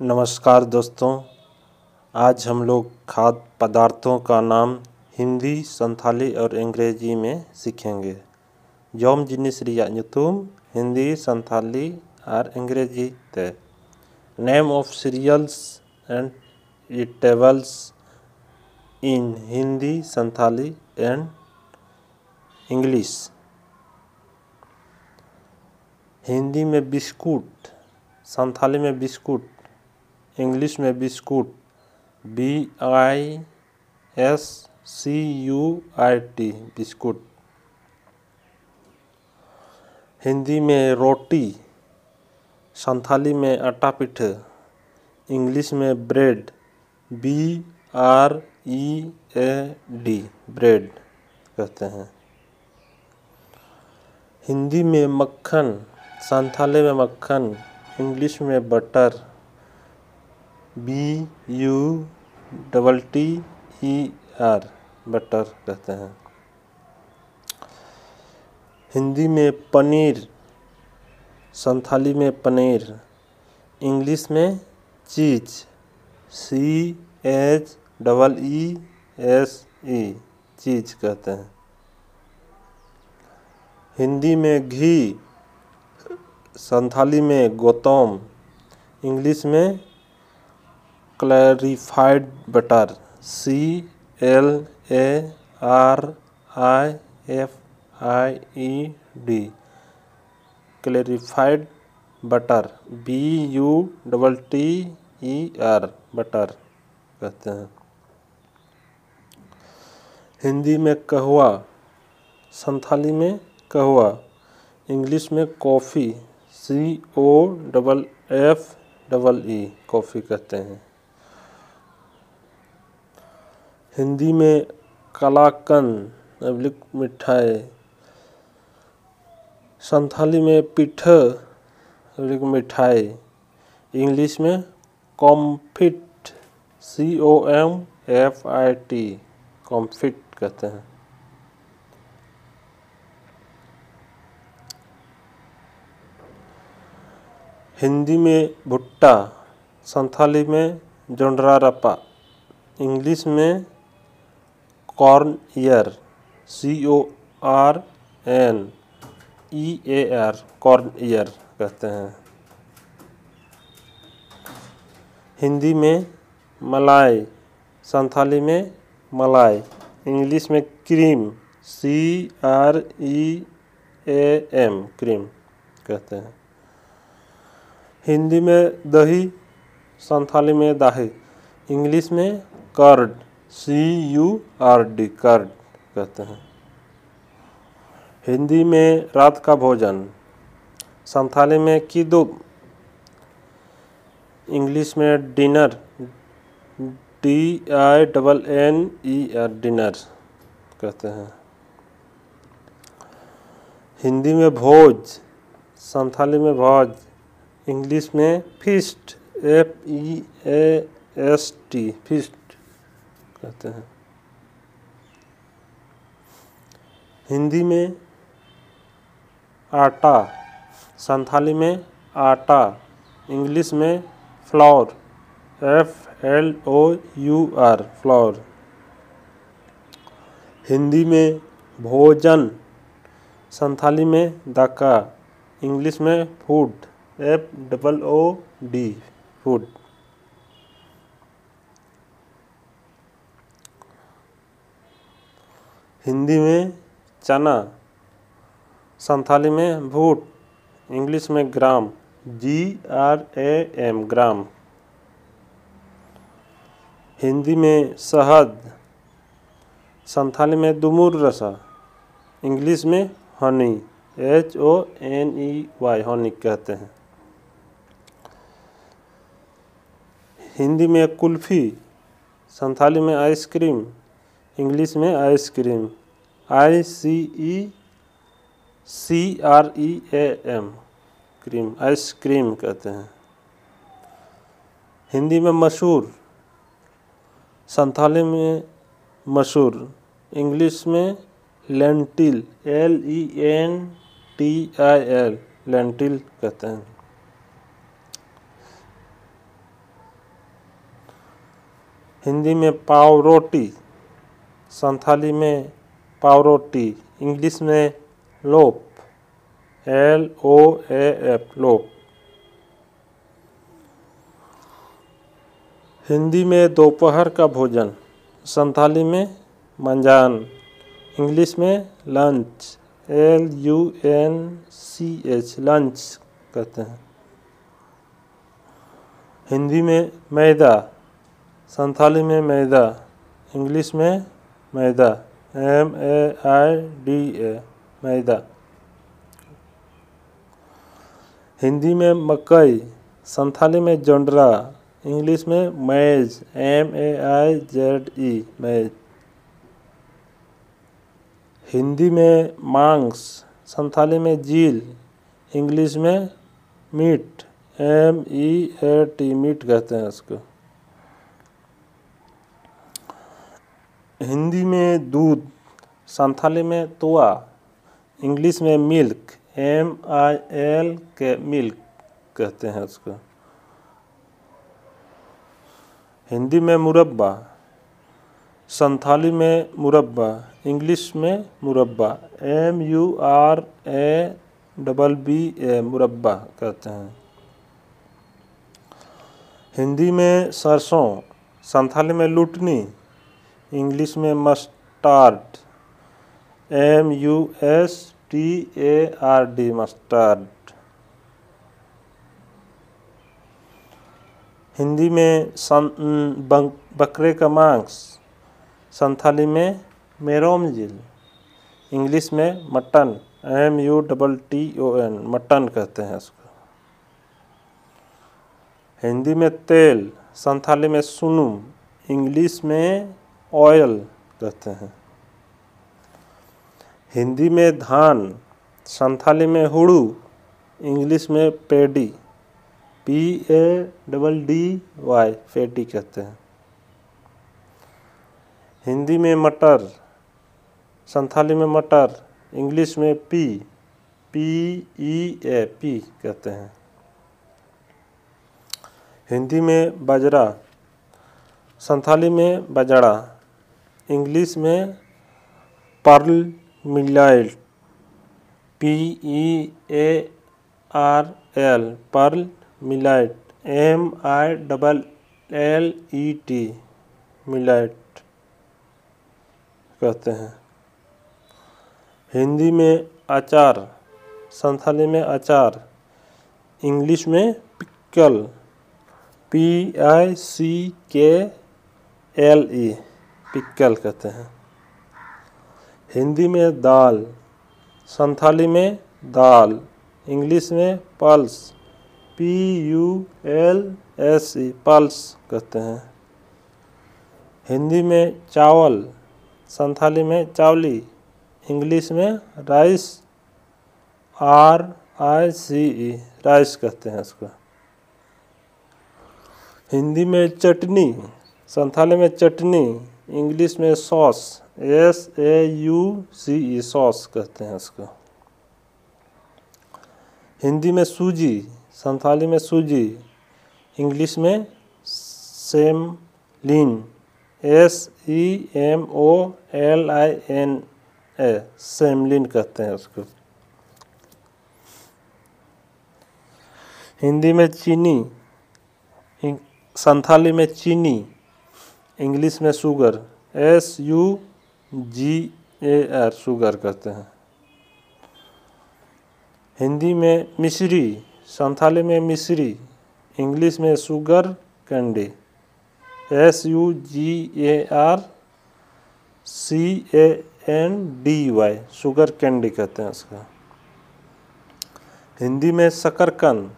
नमस्कार दोस्तों, आज हम लोग खाद्य पदार्थों का नाम हिंदी, संथाली और अंग्रेज़ी में सीखेंगे। जॉम जिनिस रिया हिंदी, संथाली और अंग्रेज़ी ते। Name of cereals and eatables in Hindi, Santhali and English Hindi में बिस्कुट, संथाली में बिस्कुट इंग्लिश में biscuit, B I S C U I T, biscuit. Hindi में रोटी, संथाली में आटा पिठ इंग्लिश में bread, B R E A D, bread कहते हैं। हिंदी में मक्खन, संथाली में मक्खन, इंग्लिश में butter. B U double T E R butter कहते हैं। हिंदी में पनीर, संथाली में पनीर, इंग्लिश में cheese C H double E S E cheese कहते हैं। हिंदी में घी, संथाली में गौतम, इंग्लिश में clarified butter C L A R I F I E D clarified butter B U double T E R butter कहते हैं। हिंदी में कहवा संथाली में कहवा इंग्लिश में coffee. C O double F double E coffee कहते हैं। हिंदी में कलाकंद मिठाई, संथाली में पिठ अब्लिक मिठाई, इंग्लिश में comfit C O M F I T comfit कहते हैं। हिंदी में भुट्टा, संथाली में जोंडरा रपा इंग्लिश में corn ear C O R N E A R corn ear कहते हैं। हिंदी में मलाई, संथाली में मलाई, इंग्लिश में cream C R E A M cream कहते हैं। हिंदी में दही, संथाली में दाही, इंग्लिश में curd C U R D curd कहते हैं। हिंदी में रात का भोजन, संथाली में किदुब इंग्लिश में dinner D I double N E R dinner कहते हैं। हिंदी में भोज, संथाली में भोज, इंग्लिश में feast F E S T feast कहते हैं। हिंदी में आटा, संथाली में आटा, इंग्लिश में flour F L O U R flour Hindi में भोजन, संथाली में दाका, इंग्लिश में food, F double O D, food. Hindi में चना, संथाली में भूट, इंग्लिश में gram G R A M gram. Hindi में शहद, संथाली में दुमुर रसा, इंग्लिश में honey H O N E Y honey कहते हैं। हिंदी में कुल्फ़ी, संथाली में आइसक्रीम इंग्लिश में ice cream I C E C R E A M cream ice cream कहते हैं। हिंदी में मशहूर, संथाली में मशहूर, इंग्लिश में lentil L E N T I L lentil कहते हैं। हिंदी में पाव रोटी संथाली में पावरोटी, इंग्लिश में लोप, एल ओ ए एफ़, लोप। हिंदी में दोपहर का भोजन, संथाली में मंजान, इंग्लिश में lunch, L U N C H, lunch कहते हैं। हिंदी में मैदा, संथाली में मैदा, इंग्लिश में maida M A I D A maida. Hindi में मकई, संथाली में जोंडरा, इंग्लिश में maize M A I Z E maize. Hindi में मांस, संथाली में जील इंग्लिश में meat M E A T meat कहते हैं इसको। हिंदी में दूध, संथाली में तोआ, इंग्लिश में milk M I L K milk कहते हैं उसको। हिंदी में मुरब्बा, संथाली में मुरब्बा, इंग्लिश में murabba M U R A double B A murabba कहते हैं। हिंदी में सरसों, संथाली में लुटनी इंग्लिश में mustard M U S T A R D mustard. Hindi में बकरे का मांस, संथाली में मेरोमजिल इंग्लिश में mutton M U double T O N mutton कहते हैं इसको हिंदी में तेल, संथाली में सुनुम, इंग्लिश में ऑयल कहते हैं। हिंदी में धान, संथाली में हुड़ू, इंग्लिश में paddy P A double D Y paddy कहते हैं। हिंदी में मटर, संथाली में मटर, इंग्लिश में pea P E A pea कहते हैं। हिंदी में बाजरा, संथाली में बजड़ा इंग्लिश में pearl millet P E A R L, pearl millet, M I double L E T millet कहते हैं। हिंदी में अचार संथाली में अचार इंग्लिश में पिकल पी आई सी के एल ई। पिक्कल कहते हैं। हिंदी में दाल, संथाली में दाल, इंग्लिश में pulse, P U L S E, pulse कहते हैं। हिंदी में चावल, संथाली में चावली, इंग्लिश में rice, R I C E, rice कहते हैं इसको। हिंदी में चटनी, संथाली में चटनी इंग्लिश में sauce S A U C E sauce कहते हैं इसको। हिंदी में सूजी, संथाली में सूजी, इंग्लिश में semolina S E M O L I N A, semolina कहते हैं उसको। हिंदी में चीनी संथाली में चीनी इंग्लिश में sugar S U G A R sugar कहते हैं। हिंदी में मिश्री, संथाली में मिश्री, इंग्लिश में sugar candy S U G A R C A N D Y sugar candy कहते हैं इसका। हिंदी में शकरकंद,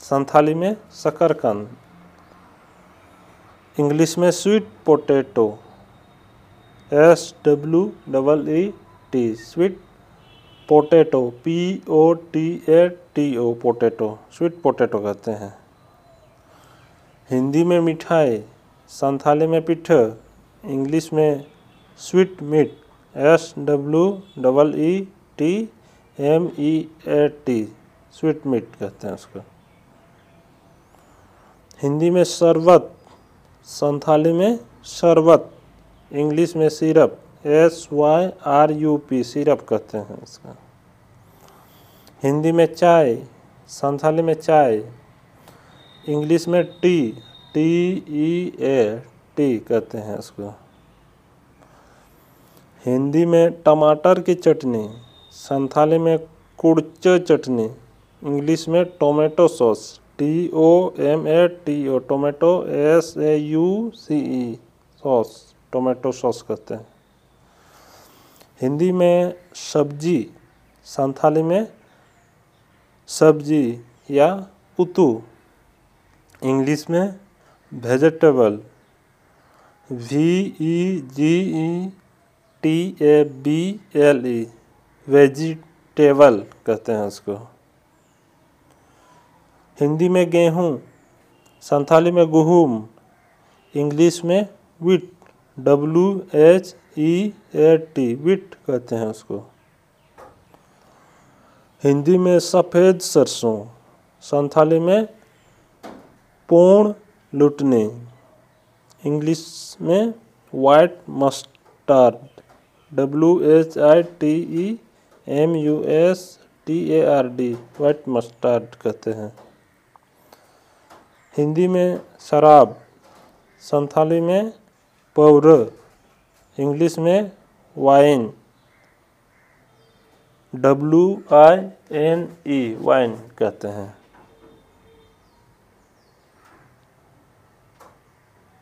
संथाली में शकरकंद इंग्लिश में sweet potato S W double E T sweet potato P O T A T O potato sweet potato कहते हैं। हिंदी में मिठाई, संथाली में पिठ इंग्लिश में sweet meat S W double E T M E A T sweet meat कहते हैं उसको। हिंदी में शरबत संथाली में शरबत, इंग्लिश में syrup, S Y R U P, syrup कहते हैं इसका। हिंदी में चाय, संथाली में चाय, इंग्लिश में tea T E A, tea कहते हैं इसको। हिंदी में टमाटर की चटनी, संथाली में कुड़च चटनी, इंग्लिश में tomato sauce T O M A T O tomato S A U C E sauce tomato sauce कहते हैं। हिंदी में सब्ज़ी, संथाली में सब्ज़ी या उतू इंग्लिश में vegetable V E G E T A B L E vegetable कहते हैं उसको। हिंदी में गेहूँ, संथाली में गुहूम इंग्लिश में wheat W H E A T wheat कहते हैं उसको। हिंदी में सफ़ेद सरसों, संथाली में पूर्ण लुटने, इंग्लिश में white mustard W H I T E M U S T A R D white mustard कहते हैं। हिंदी में शराब, संथाली में पौर, इंग्लिश में wine W I N E wine कहते हैं।